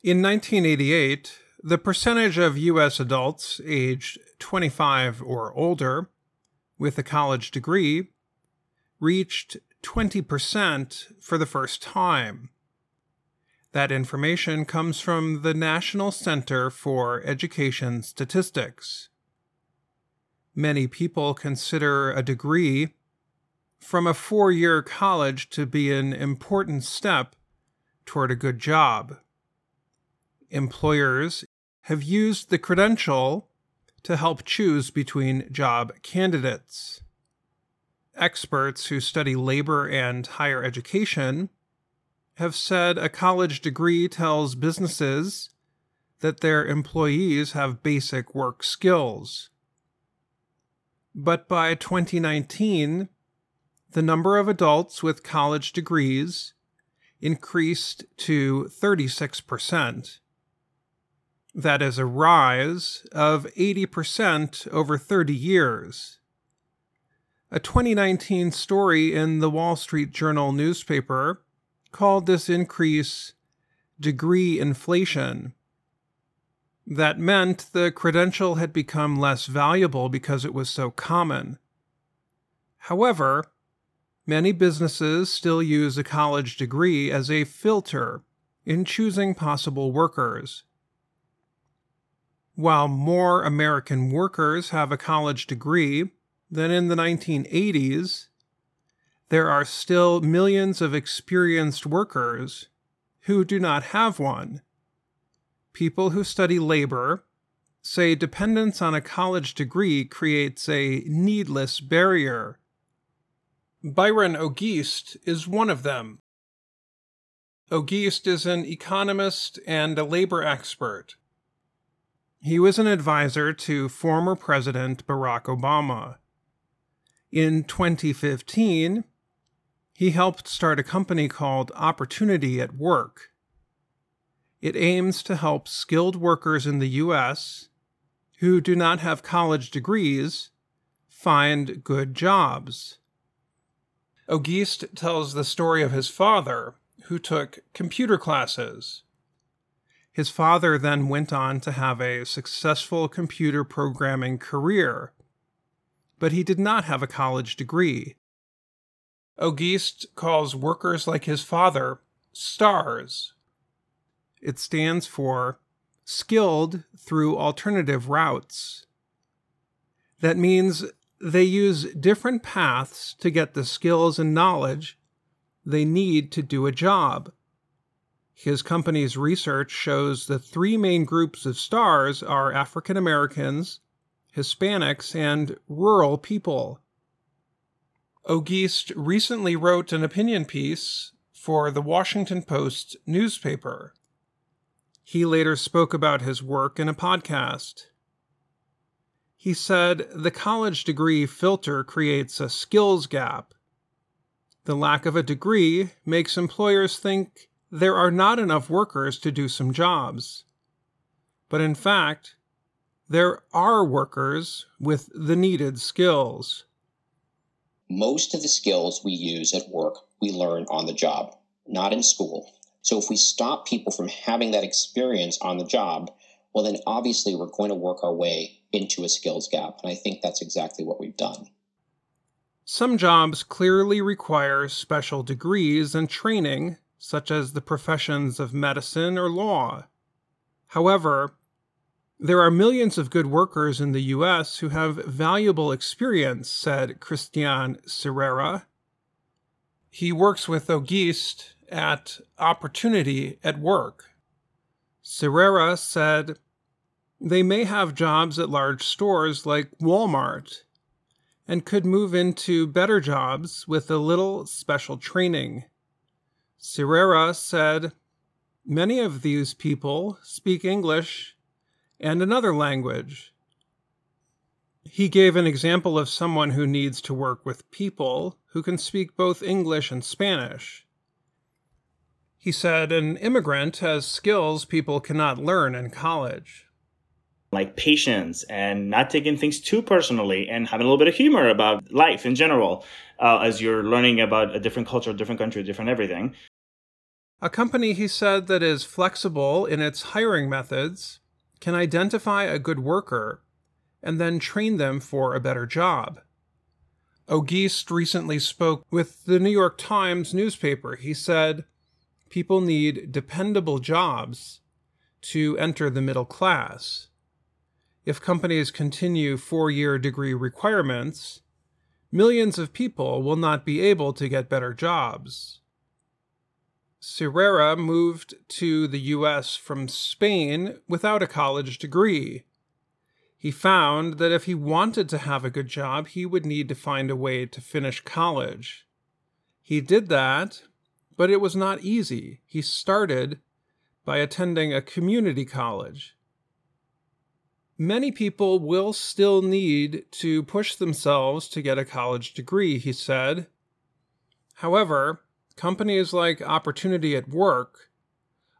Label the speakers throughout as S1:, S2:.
S1: In 1988, the percentage of U.S. adults aged 25 or older with a college degree reached 20% for the first time. That information comes from the National Center for Education Statistics. Many people consider a degree from a four year college to be an important step toward a good job. Employers have used the credential to help choose between job candidates. Experts who study labor and higher education have said a college degree tells businesses that their employees have basic work skills. But by 2019, the number of adults with college degrees increased to 36%. That is a rise of 80% over 30 years. A 2019 story in the Wall Street Journal newspaper called this increase degree inflation. That meant the credential had become less valuable because it was so common. However, many businesses still use a college degree as a filter in choosing possible workers. While more American workers have a college degree than in the 1980s, there are still millions of experienced workers who do not have one. People who study labor say dependence on a college degree creates a needless barrier. Byron Auguste is one of them. Auguste is an economist and a labor expert. He was an advisor to former President Barack Obama. In 2015, he helped start a company called Opportunity at Work. It aims to help skilled workers in the U.S. who do not have college degrees find good jobs. Auguste tells the story of his father, who took computer classes. His father then went on to have a successful computer programming career, but he did not have a college degree. Auguste calls workers like his father stars. It stands for skilled through alternative routes. That means they use different paths to get the skills and knowledge they need to do a job. His company's research shows the three main groups of stars are African Americans, Hispanics, and rural people. Auguste recently wrote an opinion piece for the Washington Post newspaper. He later spoke about his work in a podcast. He said the college degree filter creates a skills gap. The lack of a degree makes employers think there are not enough workers to do some jobs. But in fact, there are workers with the needed skills
S2: most of the skills we use at work we learn on the job, not in school. So if we stop people from having that experience on the job, well, then obviously we're going to work our way into a skills gap. And I think that's exactly what we've done.
S1: Some jobs clearly require special degrees and training, such as the professions of medicine or law. However, there are millions of good workers in the US who have valuable experience, said Christian Serrera. He works with Auguste at Opportunity at Work. Serrera said they may have jobs at large stores like Walmart and could move into better jobs with a little special training. Serrera said many of these people speak English and another language. He gave an example of someone who needs to work with people who can speak both English and Spanish. He said an immigrant has skills people cannot learn in college.
S3: Like patience and not taking things too personally and having a little bit of humor about life in general uh, as you're learning about a different culture, different country, different everything.
S1: A company, he said, that is flexible in its hiring methods can identify a good worker and then train them for a better job. Auguste recently spoke with the New York Times newspaper. He said, People need dependable jobs to enter the middle class. If companies continue four year degree requirements, millions of people will not be able to get better jobs. Serrera moved to the U.S. from Spain without a college degree. He found that if he wanted to have a good job, he would need to find a way to finish college. He did that, but it was not easy. He started by attending a community college. Many people will still need to push themselves to get a college degree, he said. However, companies like Opportunity at Work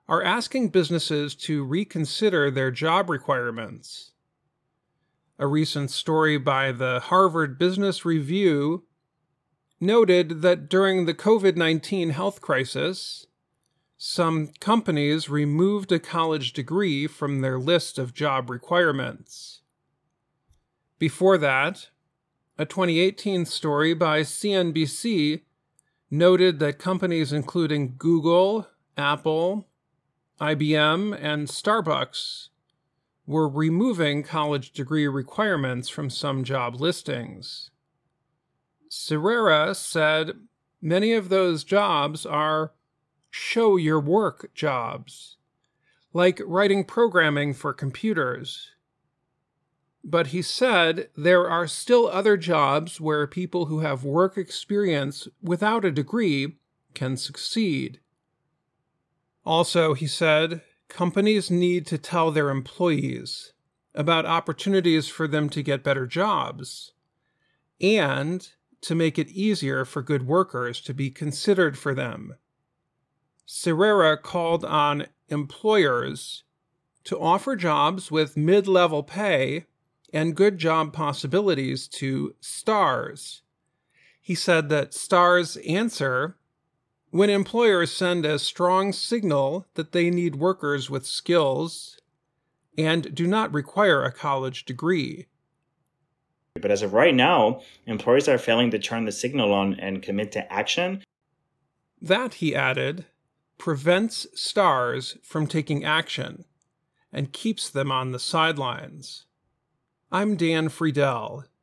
S1: are asking businesses to reconsider their job requirements. A recent story by the Harvard Business Review noted that during the COVID 19 health crisis, some companies removed a college degree from their list of job requirements. Before that, a 2018 story by CNBC noted that companies including Google, Apple, IBM, and Starbucks were removing college degree requirements from some job listings. Serrera said many of those jobs are show your work jobs, like writing programming for computers but he said there are still other jobs where people who have work experience without a degree can succeed. Also, he said, companies need to tell their employees about opportunities for them to get better jobs and to make it easier for good workers to be considered for them. Serrera called on employers to offer jobs with mid level pay and good job possibilities to stars. He said that stars answer when employers send a strong signal that they need workers with skills and do not require a college degree.
S3: But as of right now, employers are failing to turn the signal on and commit to action.
S1: That, he added, prevents stars from taking action and keeps them on the sidelines. I'm Dan Friedell,